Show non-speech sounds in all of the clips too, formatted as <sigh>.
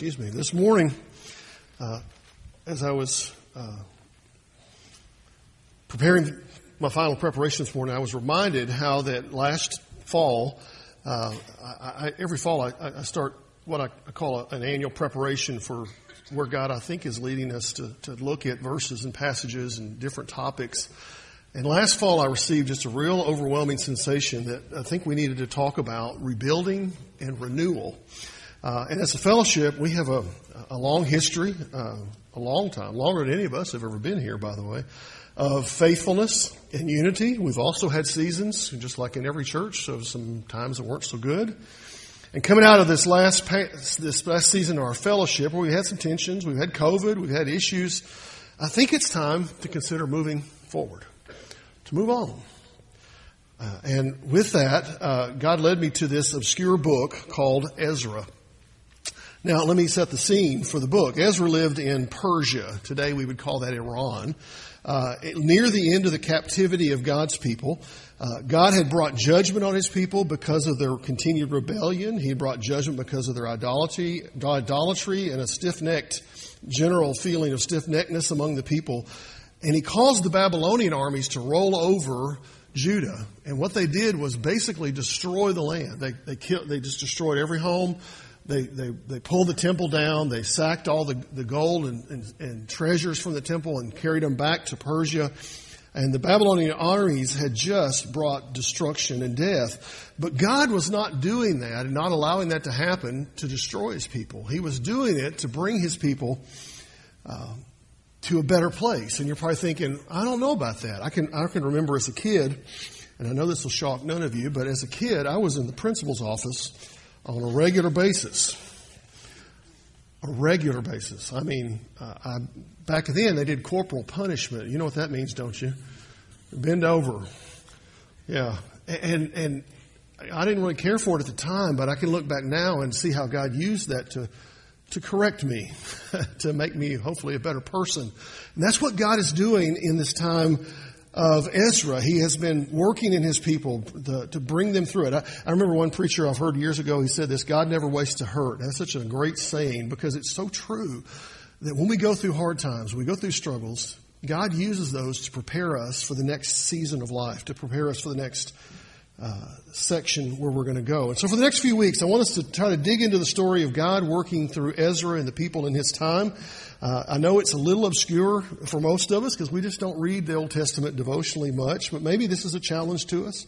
excuse me, this morning, uh, as I was uh, preparing my final preparation this morning, I was reminded how that last fall, uh, I, I, every fall I, I, start what I call a, an annual preparation for where God I think is leading us to, to look at verses and passages and different topics. And last fall, I received just a real overwhelming sensation that I think we needed to talk about rebuilding and renewal. Uh, and as a fellowship, we have a, a long history, uh, a long time, longer than any of us have ever been here, by the way, of faithfulness and unity. We've also had seasons, just like in every church, so some times that weren't so good. And coming out of this last this last season of our fellowship, where we had some tensions, we've had COVID, we've had issues. I think it's time to consider moving forward to move on. Uh, and with that, uh, God led me to this obscure book called Ezra. Now, let me set the scene for the book. Ezra lived in Persia. Today we would call that Iran. Uh, near the end of the captivity of God's people, uh, God had brought judgment on his people because of their continued rebellion. He brought judgment because of their idolatry, idolatry and a stiff necked general feeling of stiff neckedness among the people. And he caused the Babylonian armies to roll over Judah. And what they did was basically destroy the land. They, they, killed, they just destroyed every home. They, they, they pulled the temple down. They sacked all the, the gold and, and, and treasures from the temple and carried them back to Persia. And the Babylonian armies had just brought destruction and death. But God was not doing that and not allowing that to happen to destroy his people. He was doing it to bring his people uh, to a better place. And you're probably thinking, I don't know about that. I can, I can remember as a kid, and I know this will shock none of you, but as a kid, I was in the principal's office on a regular basis. A regular basis. I mean, uh, I, back then they did corporal punishment. You know what that means, don't you? Bend over. Yeah. And, and I didn't really care for it at the time, but I can look back now and see how God used that to, to correct me, <laughs> to make me hopefully a better person. And that's what God is doing in this time of Ezra. He has been working in his people to, bring them through it. I, I, remember one preacher I've heard years ago, he said this, God never wastes a hurt. That's such a great saying because it's so true that when we go through hard times, we go through struggles, God uses those to prepare us for the next season of life, to prepare us for the next uh, section where we're going to go. And so for the next few weeks, I want us to try to dig into the story of God working through Ezra and the people in his time. Uh, I know it's a little obscure for most of us because we just don't read the Old Testament devotionally much, but maybe this is a challenge to us.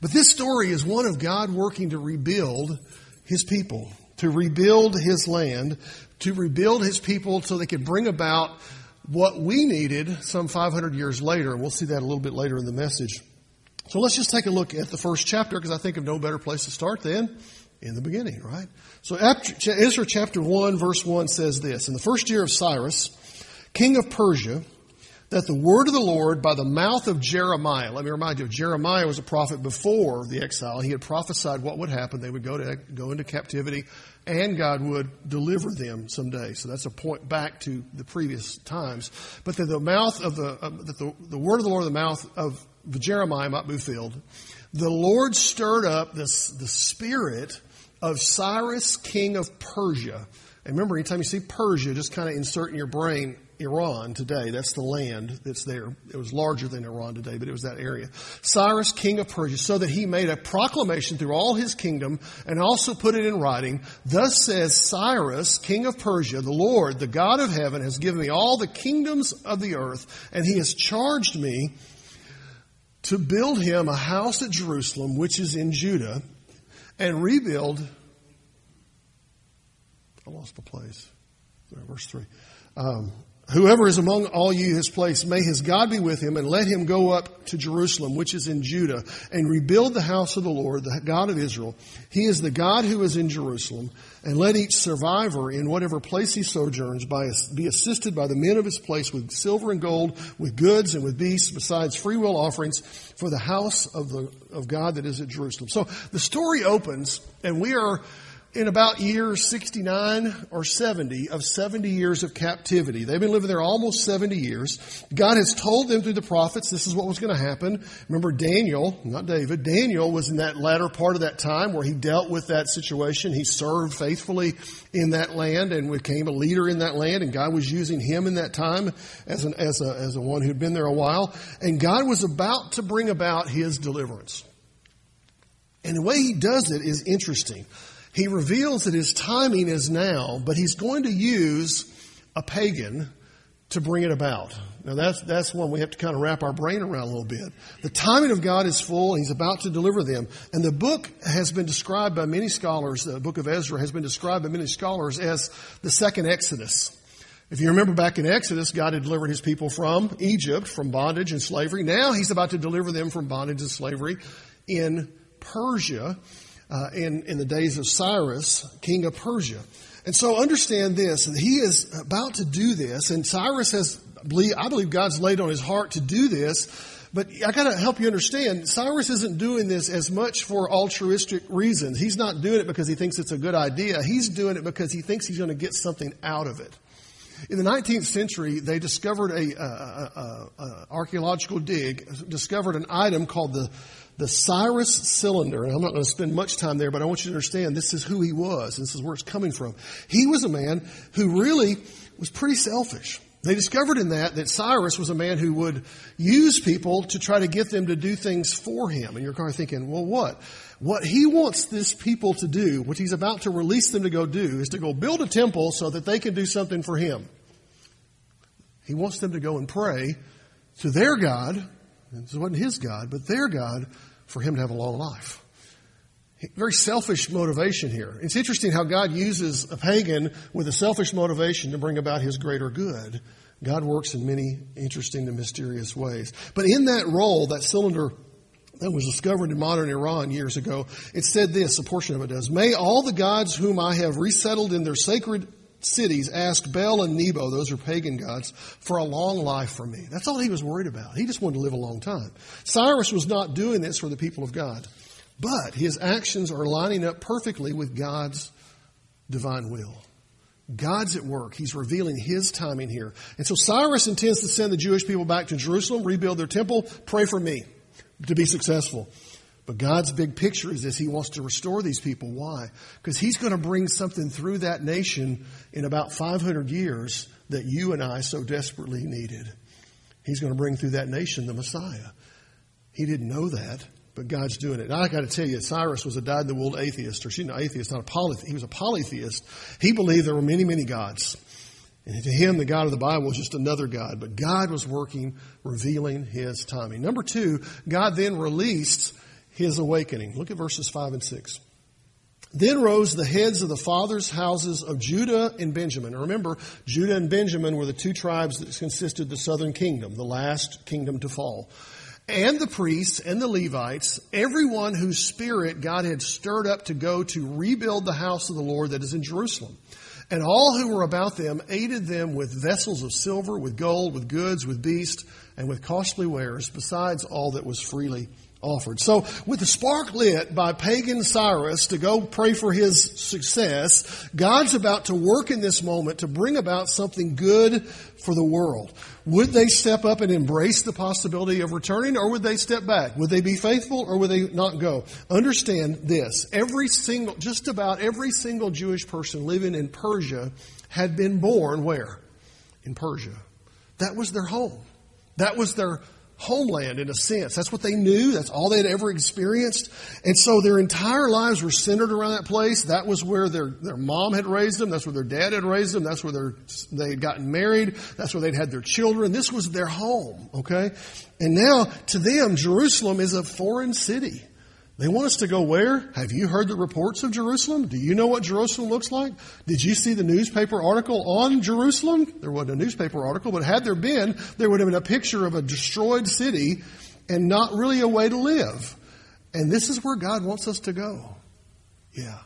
But this story is one of God working to rebuild his people, to rebuild his land, to rebuild his people so they could bring about what we needed some 500 years later. We'll see that a little bit later in the message. So let's just take a look at the first chapter because I think of no better place to start than in the beginning, right? So Ezra chapter 1 verse 1 says this, In the first year of Cyrus, king of Persia, that the word of the Lord by the mouth of Jeremiah, let me remind you, Jeremiah was a prophet before the exile. He had prophesied what would happen. They would go to, go into captivity and God would deliver them someday. So that's a point back to the previous times. But that the mouth of the, uh, that the, the word of the Lord, the mouth of Jeremiah might be filled. The Lord stirred up this, the spirit of Cyrus, king of Persia. And remember, anytime you see Persia, just kind of insert in your brain Iran today. That's the land that's there. It was larger than Iran today, but it was that area. Cyrus, king of Persia, so that he made a proclamation through all his kingdom and also put it in writing. Thus says Cyrus, king of Persia, the Lord, the God of heaven, has given me all the kingdoms of the earth, and he has charged me to build him a house at Jerusalem, which is in Judah, and rebuild. I lost the place. Verse 3. Um, Whoever is among all you his place, may his God be with him, and let him go up to Jerusalem, which is in Judah, and rebuild the house of the Lord, the God of Israel. He is the God who is in Jerusalem, and let each survivor in whatever place he sojourns by, be assisted by the men of his place with silver and gold, with goods and with beasts, besides freewill offerings for the house of the of God that is at Jerusalem. So the story opens, and we are in about year 69 or 70 of 70 years of captivity. They've been living there almost 70 years. God has told them through the prophets this is what was going to happen. Remember Daniel, not David, Daniel was in that latter part of that time where he dealt with that situation. He served faithfully in that land and became a leader in that land and God was using him in that time as an, as a, as a one who'd been there a while. And God was about to bring about his deliverance. And the way he does it is interesting he reveals that his timing is now, but he's going to use a pagan to bring it about. Now that's, that's one we have to kind of wrap our brain around a little bit. The timing of God is full and he's about to deliver them. And the book has been described by many scholars, the book of Ezra has been described by many scholars as the second Exodus. If you remember back in Exodus, God had delivered his people from Egypt, from bondage and slavery. Now he's about to deliver them from bondage and slavery in Persia uh, in, in the days of Cyrus, king of Persia. And so understand this, he is about to do this, and Cyrus has, I believe God's laid on his heart to do this, but I gotta help you understand, Cyrus isn't doing this as much for altruistic reasons. He's not doing it because he thinks it's a good idea. He's doing it because he thinks he's gonna get something out of it. In the 19th century, they discovered a, a, a, a archaeological dig, discovered an item called the the Cyrus cylinder, and I'm not going to spend much time there, but I want you to understand this is who he was. This is where it's coming from. He was a man who really was pretty selfish. They discovered in that that Cyrus was a man who would use people to try to get them to do things for him. And you're kind of thinking, well, what? What he wants this people to do, what he's about to release them to go do, is to go build a temple so that they can do something for him. He wants them to go and pray to their God. This wasn't his God, but their God for him to have a long life. Very selfish motivation here. It's interesting how God uses a pagan with a selfish motivation to bring about his greater good. God works in many interesting and mysterious ways. But in that role, that cylinder that was discovered in modern Iran years ago, it said this, a portion of it does. May all the gods whom I have resettled in their sacred cities ask Bel and Nebo, those are pagan gods, for a long life for me. That's all he was worried about. He just wanted to live a long time. Cyrus was not doing this for the people of God, but his actions are lining up perfectly with God's divine will. God's at work. He's revealing his timing here. And so Cyrus intends to send the Jewish people back to Jerusalem, rebuild their temple, pray for me to be successful. But God's big picture is this He wants to restore these people. Why? Because He's going to bring something through that nation in about 500 years that you and I so desperately needed. He's going to bring through that nation the Messiah. He didn't know that, but God's doing it. Now, I got to tell you, Cyrus was a dyed-in-the-wool atheist, or she's an atheist, not a polytheist. He was a polytheist. He believed there were many, many gods. And to him, the God of the Bible was just another God. But God was working, revealing his timing. Number two, God then released his awakening. Look at verses 5 and 6. Then rose the heads of the fathers' houses of Judah and Benjamin. Remember, Judah and Benjamin were the two tribes that consisted the southern kingdom, the last kingdom to fall. And the priests and the Levites, everyone whose spirit God had stirred up to go to rebuild the house of the Lord that is in Jerusalem. And all who were about them aided them with vessels of silver, with gold, with goods, with beasts, and with costly wares, besides all that was freely offered. So with the spark lit by pagan Cyrus to go pray for his success, God's about to work in this moment to bring about something good for the world. Would they step up and embrace the possibility of returning or would they step back? Would they be faithful or would they not go? Understand this. Every single, just about every single Jewish person living in Persia had been born where? In Persia. That was their home. That was their homeland in a sense. That's what they knew. That's all they had ever experienced. And so their entire lives were centered around that place. That was where their, their mom had raised them. That's where their dad had raised them. That's where they had gotten married. That's where they'd had their children. This was their home. Okay. And now to them, Jerusalem is a foreign city. They want us to go where? Have you heard the reports of Jerusalem? Do you know what Jerusalem looks like? Did you see the newspaper article on Jerusalem? There wasn't a newspaper article, but had there been, there would have been a picture of a destroyed city and not really a way to live. And this is where God wants us to go. Yeah.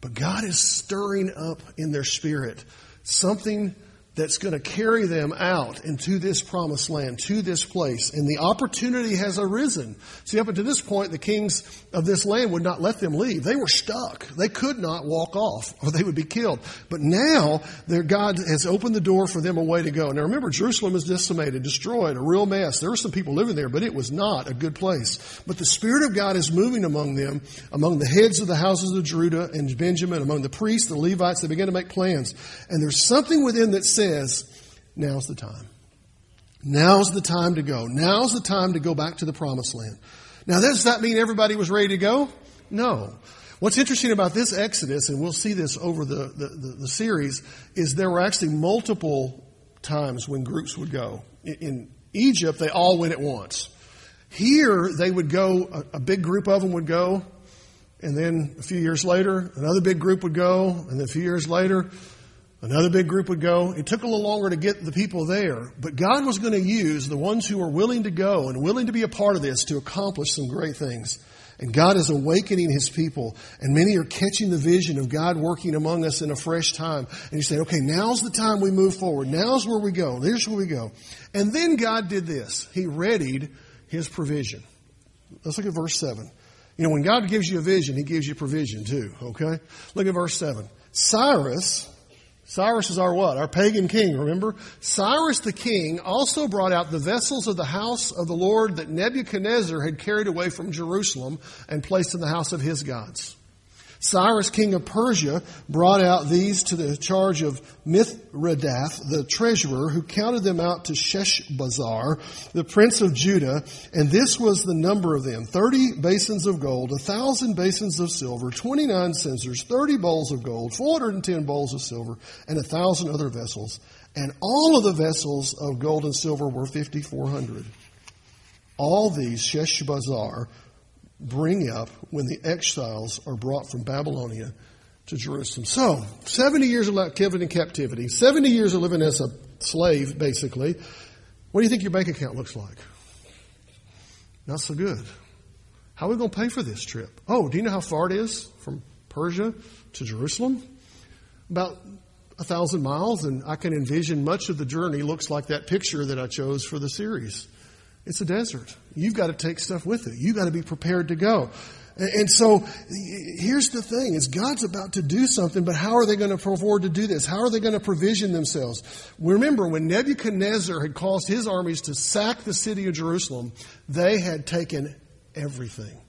But God is stirring up in their spirit something that's going to carry them out into this promised land, to this place. And the opportunity has arisen. See, up until this point, the kings of this land would not let them leave. They were stuck. They could not walk off or they would be killed. But now their God has opened the door for them a way to go. Now remember, Jerusalem is decimated, destroyed, a real mess. There were some people living there, but it was not a good place. But the Spirit of God is moving among them, among the heads of the houses of Judah and Benjamin, among the priests, the Levites. They begin to make plans. And there's something within that says, says, now's the time. Now's the time to go. Now's the time to go back to the promised land. Now, does that mean everybody was ready to go? No. What's interesting about this Exodus, and we'll see this over the, the, the, the series, is there were actually multiple times when groups would go. In, in Egypt, they all went at once. Here, they would go, a, a big group of them would go, and then a few years later, another big group would go, and then a few years later, Another big group would go. It took a little longer to get the people there, but God was going to use the ones who were willing to go and willing to be a part of this to accomplish some great things. And God is awakening His people, and many are catching the vision of God working among us in a fresh time. And you say, okay, now's the time we move forward. Now's where we go. Here's where we go. And then God did this. He readied His provision. Let's look at verse 7. You know, when God gives you a vision, He gives you provision too, okay? Look at verse 7. Cyrus, Cyrus is our what? Our pagan king, remember? Cyrus the king also brought out the vessels of the house of the Lord that Nebuchadnezzar had carried away from Jerusalem and placed in the house of his gods. Cyrus, king of Persia, brought out these to the charge of Mithredath, the treasurer, who counted them out to Sheshbazzar, the prince of Judah, and this was the number of them. Thirty basins of gold, a thousand basins of silver, twenty-nine censers, thirty bowls of gold, four hundred and ten bowls of silver, and a thousand other vessels. And all of the vessels of gold and silver were fifty-four hundred. All these Sheshbazzar bring up when the exiles are brought from Babylonia to Jerusalem. So, 70 years of living in captivity, 70 years of living as a slave, basically. What do you think your bank account looks like? Not so good. How are we going to pay for this trip? Oh, do you know how far it is from Persia to Jerusalem? About a thousand miles, and I can envision much of the journey looks like that picture that I chose for the series. It's a desert. You've got to take stuff with you. You've got to be prepared to go. And so here's the thing is God's about to do something, but how are they going to afford to do this? How are they going to provision themselves? Remember, when Nebuchadnezzar had caused his armies to sack the city of Jerusalem, they had taken everything.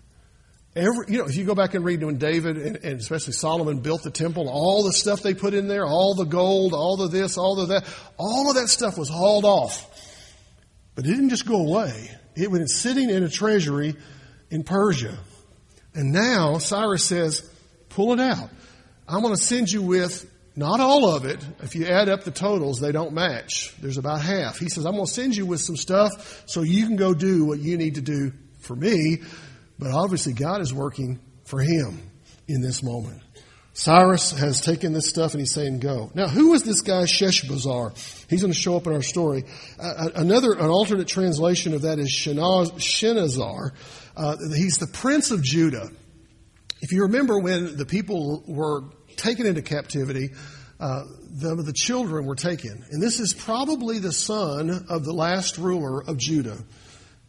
Every, you know, if you go back and read when David and, and, especially Solomon built the temple, all the stuff they put in there, all the gold, all the this, all of that, all of that stuff was hauled off. But it didn't just go away. It was sitting in a treasury in Persia. And now Cyrus says, pull it out. I'm going to send you with not all of it. If you add up the totals, they don't match. There's about half. He says, I'm going to send you with some stuff so you can go do what you need to do for me. But obviously God is working for him in this moment. Cyrus has taken this stuff and he's saying, go. Now, who is this guy Sheshbazzar? He's going to show up in our story. Uh, another, an alternate translation of that is Shenazar. Uh, he's the prince of Judah. If you remember when the people were taken into captivity, uh, the, the children were taken. And this is probably the son of the last ruler of Judah,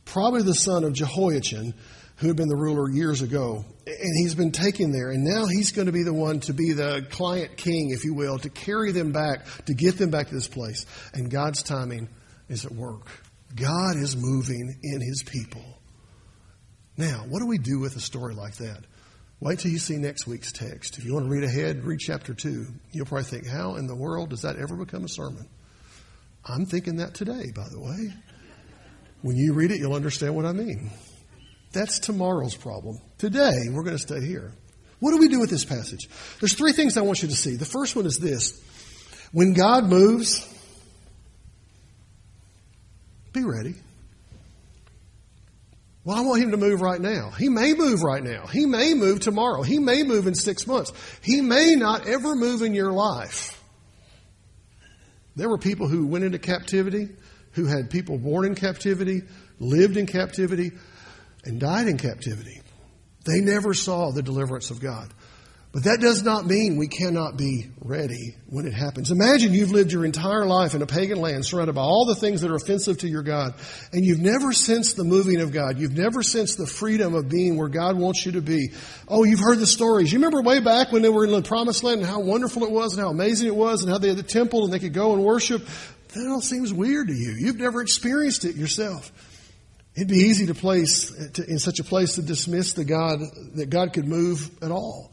probably the son of Jehoiachin who had been the ruler years ago. And he's been taken there. And now he's going to be the one to be the client king, if you will, to carry them back, to get them back to this place. And God's timing is at work. God is moving in his people. Now, what do we do with a story like that? Wait till you see next week's text. If you want to read ahead, read chapter 2. You'll probably think, how in the world does that ever become a sermon? I'm thinking that today, by the way. When you read it, you'll understand what I mean. That's tomorrow's problem. Today, we're going to stay here. What do we do with this passage? There's three things I want you to see. The first one is this. When God moves, be ready. Well, I want him to move right now. He may move right now. He may move tomorrow. He may move in six months. He may not ever move in your life. There were people who went into captivity, who had people born in captivity, lived in captivity and died in captivity. They never saw the deliverance of God. But that does not mean we cannot be ready when it happens. Imagine you've lived your entire life in a pagan land surrounded by all the things that are offensive to your God, and you've never sensed the moving of God. You've never sensed the freedom of being where God wants you to be. Oh, you've heard the stories. You remember way back when they were in the promised land and how wonderful it was and how amazing it was and how they had the temple and they could go and worship. That all seems weird to you. You've never experienced it yourself. It'd be easy to place to, in such a place to dismiss the God that God could move at all.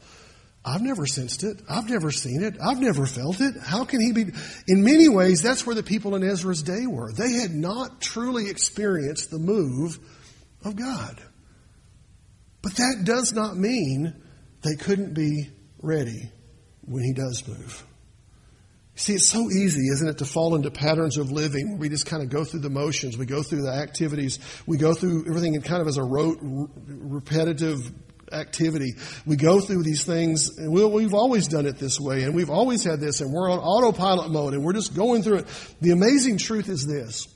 I've never sensed it. I've never seen it. I've never felt it. How can he be? In many ways, that's where the people in Ezra's day were. They had not truly experienced the move of God. But that does not mean they couldn't be ready when he does move. See, it's so easy, isn't it, to fall into patterns of living. We just kind of go through the motions. We go through the activities. We go through everything in kind of as a rote, repetitive activity. We go through these things, and we we've always done it this way, and we've always had this, and we're on autopilot mode, and we're just going through it. The amazing truth is this.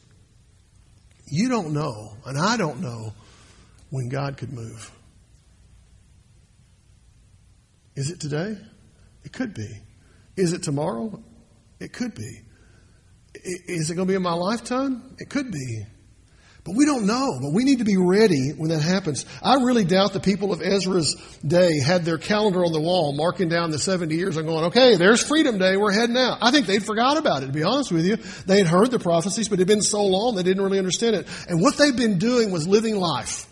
You don't know, and I don't know, when God could move. Is it today? It could be. Is it tomorrow? It could be. Is it going to be in my lifetime? It could be. But we don't know, but we need to be ready when that happens. I really doubt the people of Ezra's day had their calendar on the wall marking down the 70 years and going, okay, there's Freedom Day, we're heading out. I think they'd forgot about it, to be honest with you. They had heard the prophecies, but it had been so long they didn't really understand it. And what they've been doing was living life.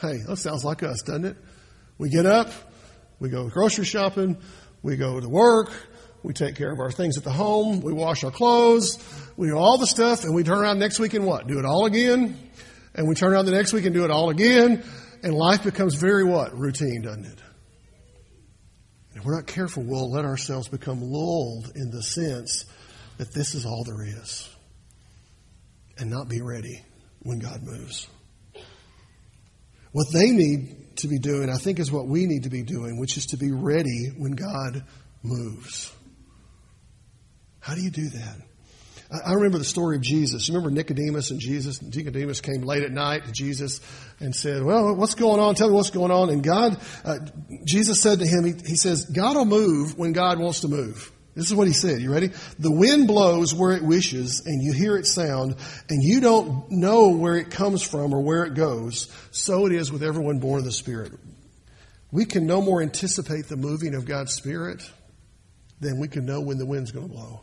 Hey, that sounds like us, doesn't it? We get up, we go grocery shopping, we go to work, we take care of our things at the home, we wash our clothes, we do all the stuff, and we turn around next week and what? Do it all again? and we turn around the next week and do it all again, and life becomes very what? Routine, doesn't it? If we're not careful, we'll let ourselves become lulled in the sense that this is all there is and not be ready when God moves. What they need to be doing, I think, is what we need to be doing, which is to be ready when God moves. How do you do that? I remember the story of Jesus. You remember Nicodemus and Jesus? And Nicodemus came late at night to Jesus and said, well, what's going on? Tell me what's going on. And God, uh, Jesus said to him, he, he says, God will move when God wants to move. This is what he said. You ready? The wind blows where it wishes and you hear its sound and you don't know where it comes from or where it goes. So it is with everyone born of the Spirit. We can no more anticipate the moving of God's Spirit than we can know when the wind's going to blow.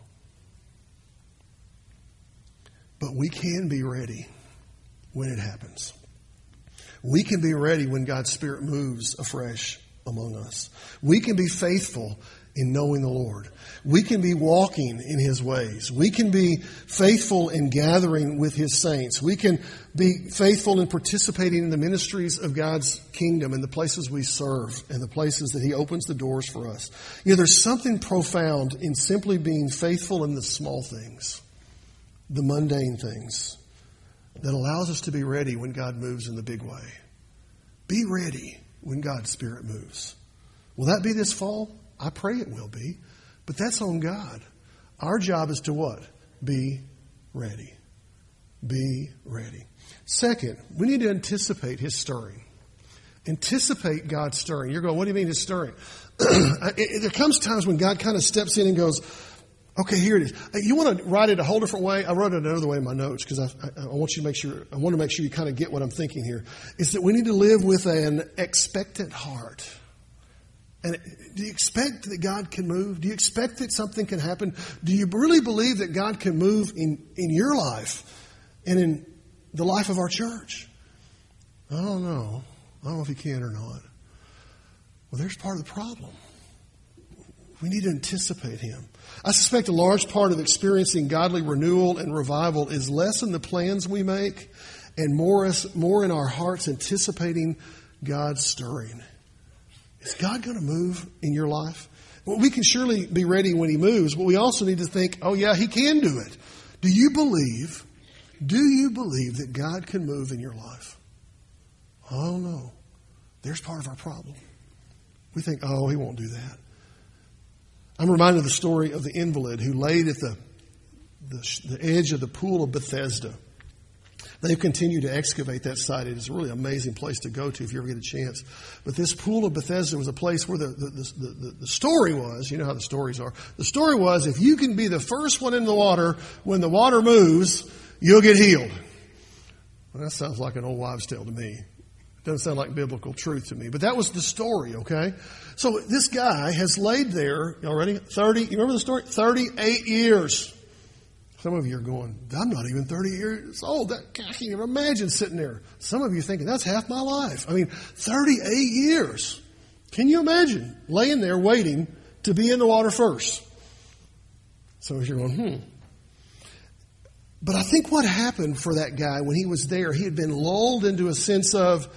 But we can be ready when it happens. We can be ready when God's Spirit moves afresh among us. We can be faithful in knowing the Lord. We can be walking in His ways. We can be faithful in gathering with His saints. We can be faithful in participating in the ministries of God's kingdom and the places we serve and the places that He opens the doors for us. You know, there's something profound in simply being faithful in the small things the mundane things that allows us to be ready when God moves in the big way. Be ready when God's Spirit moves. Will that be this fall? I pray it will be. But that's on God. Our job is to what? Be ready. Be ready. Second, we need to anticipate His stirring. Anticipate God's stirring. You're going, what do you mean His stirring? <clears throat> there comes times when God kind of steps in and goes, Okay, here it is. Uh, you want to write it a whole different way? I wrote it another way in my notes because I, I, I, want you to make sure, I want to make sure you kind of get what I'm thinking here. Is that we need to live with an expectant heart. And do you expect that God can move? Do you expect that something can happen? Do you really believe that God can move in, in your life and in the life of our church? I don't know. I don't know if He can or not. Well, there's part of the problem. We need to anticipate Him. I suspect a large part of experiencing godly renewal and revival is less in the plans we make and more, more in our hearts anticipating God's stirring. Is God going to move in your life? Well, we can surely be ready when He moves, but we also need to think, oh, yeah, He can do it. Do you believe? Do you believe that God can move in your life? Oh, no. There's part of our problem. We think, oh, He won't do that. I'm reminded of the story of the invalid who laid at the, the, the edge of the pool of Bethesda. They've continued to excavate that site. It is a really amazing place to go to if you ever get a chance. But this pool of Bethesda was a place where the, the, the, the, the story was, you know how the stories are. The story was if you can be the first one in the water when the water moves, you'll get healed. Well, that sounds like an old wives' tale to me. Doesn't sound like biblical truth to me. But that was the story, okay? So this guy has laid there already 30, you remember the story? 38 years. Some of you are going, I'm not even 30 years old. That, I can't even imagine sitting there. Some of you thinking, that's half my life. I mean, 38 years. Can you imagine laying there waiting to be in the water first? So you're going, hmm. But I think what happened for that guy when he was there, he had been lulled into a sense of,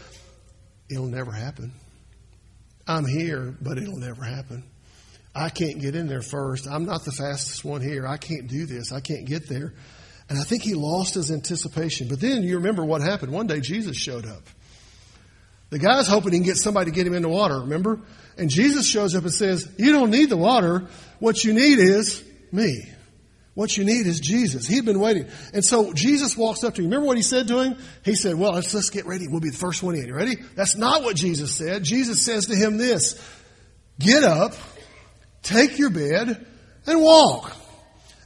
it'll never happen. I'm here, but it'll never happen. I can't get in there first. I'm not the fastest one here. I can't do this. I can't get there. And I think he lost his anticipation. But then you remember what happened. One day Jesus showed up. The guy's hoping he can get somebody to get him in the water, remember? And Jesus shows up and says, You don't need the water. What you need is me. What you need is Jesus. He'd been waiting. And so Jesus walks up to him. Remember what he said to him? He said, Well, let's, let's get ready. We'll be the first one in. You ready? That's not what Jesus said. Jesus says to him this Get up, Take your bed and walk.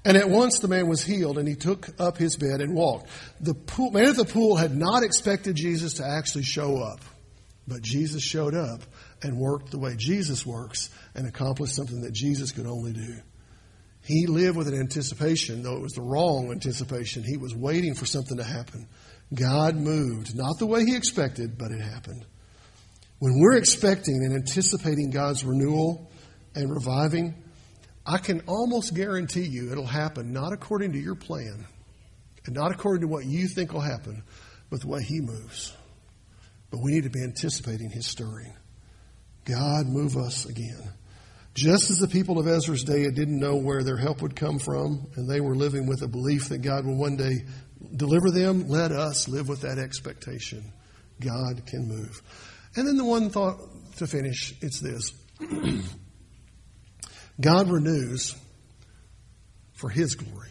And at once the man was healed and he took up his bed and walked. The pool, man at the pool had not expected Jesus to actually show up, but Jesus showed up and worked the way Jesus works and accomplished something that Jesus could only do. He lived with an anticipation, though it was the wrong anticipation. He was waiting for something to happen. God moved, not the way he expected, but it happened. When we're expecting and anticipating God's renewal, and reviving, I can almost guarantee you it'll happen not according to your plan and not according to what you think will happen, but the way He moves. But we need to be anticipating His stirring. God, move us again. Just as the people of Ezra's day didn't know where their help would come from, and they were living with a belief that God will one day deliver them, let us live with that expectation. God can move. And then the one thought to finish, it's this. <clears throat> God renews for His glory.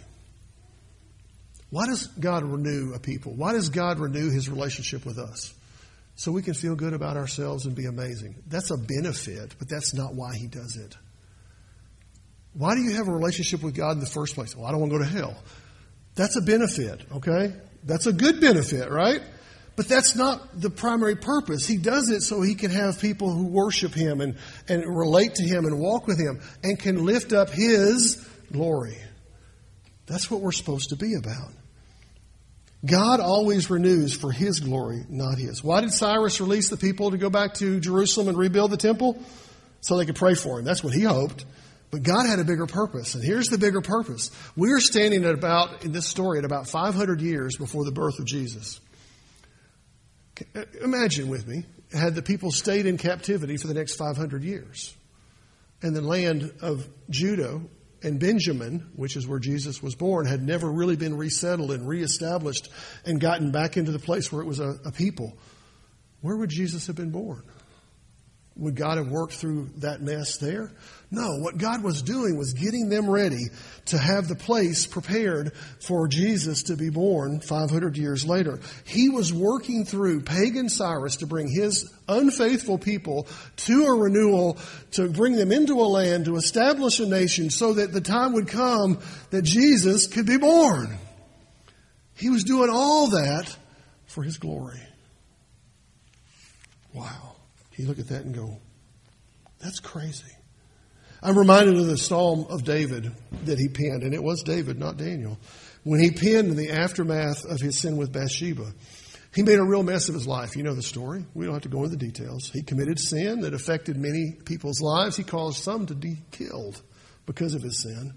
Why does God renew a people? Why does God renew His relationship with us? So we can feel good about ourselves and be amazing. That's a benefit, but that's not why He does it. Why do you have a relationship with God in the first place? Well, I don't want to go to hell. That's a benefit, okay? That's a good benefit, right? But that's not the primary purpose. He does it so he can have people who worship him and, and relate to him and walk with him and can lift up his glory. That's what we're supposed to be about. God always renews for his glory, not his. Why did Cyrus release the people to go back to Jerusalem and rebuild the temple? So they could pray for him. That's what he hoped. But God had a bigger purpose. And here's the bigger purpose. We are standing at about, in this story, at about 500 years before the birth of Jesus. Uh, imagine with me, had the people stayed in captivity for the next 500 years, and the land of Judah and Benjamin, which is where Jesus was born, had never really been resettled and reestablished and gotten back into the place where it was a, a people, where would Jesus have been born? Would God have worked through that mess there? No, what God was doing was getting them ready to have the place prepared for Jesus to be born 500 years later. He was working through pagan Cyrus to bring his unfaithful people to a renewal, to bring them into a land, to establish a nation so that the time would come that Jesus could be born. He was doing all that for his glory. Wow. You look at that and go, that's crazy. I'm reminded of the Psalm of David that he penned, and it was David, not Daniel, when he penned in the aftermath of his sin with Bathsheba. He made a real mess of his life. You know the story. We don't have to go into the details. He committed sin that affected many people's lives. He caused some to be killed because of his sin.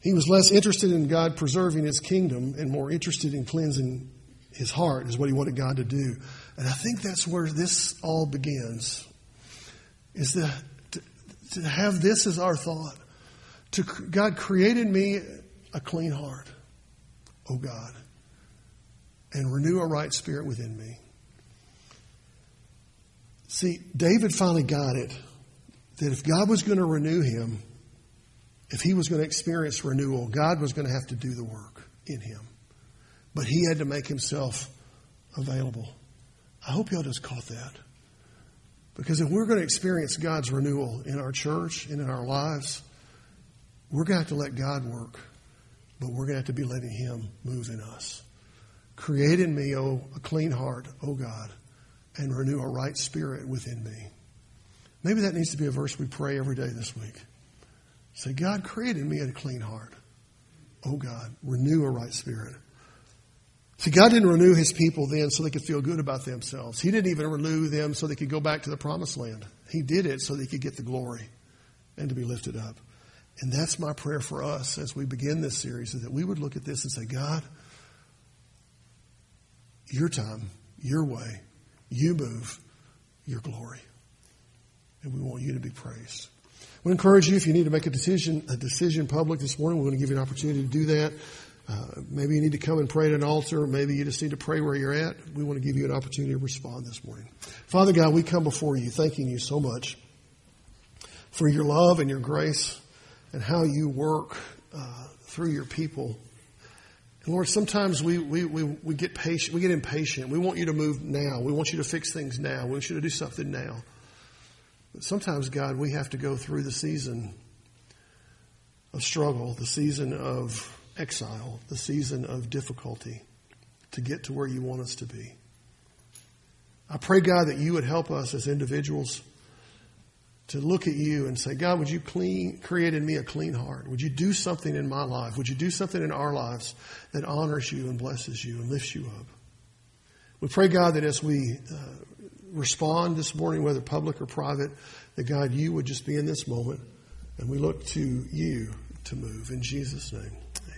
He was less interested in God preserving his kingdom and more interested in cleansing his heart, is what he wanted God to do. And I think that's where this all begins, is to, to, to have this as our thought. To God created me a clean heart, oh God, and renew a right spirit within me. See, David finally got it that if God was going to renew him, if he was going to experience renewal, God was going to have to do the work in him. but he had to make himself available. I hope y'all just caught that. Because if we're going to experience God's renewal in our church and in our lives, we're going to have to let God work, but we're going to have to be letting Him move in us. Create in me, oh, a clean heart, oh God, and renew a right spirit within me. Maybe that needs to be a verse we pray every day this week. Say, God, create in me a clean heart. Oh God, renew a right spirit. See, God didn't renew his people then so they could feel good about themselves. He didn't even renew them so they could go back to the promised land. He did it so they could get the glory and to be lifted up. And that's my prayer for us as we begin this series is that we would look at this and say, God, your time, your way, you move, your glory. And we want you to be praised. We encourage you if you need to make a decision, a decision public this morning, we're going to give you an opportunity to do that. Uh, maybe you need to come and pray at an altar. Maybe you just need to pray where you're at. We want to give you an opportunity to respond this morning. Father God, we come before you thanking you so much for your love and your grace and how you work uh, through your people. And Lord, sometimes we, we, we, we get patient, we get impatient. We want you to move now. We want you to fix things now. We want you to do something now. But sometimes, God, we have to go through the season of struggle, the season of exile, the season of difficulty to get to where you want us to be. I pray, God, that you would help us as individuals to look at you and say, God, would you clean, create in me a clean heart? Would you do something in my life? Would you do something in our lives that honors you and blesses you and lifts you up? We pray, God, that as we uh, respond this morning, whether public or private, that God, you would just be in this moment and we look to you to move. In Jesus' name.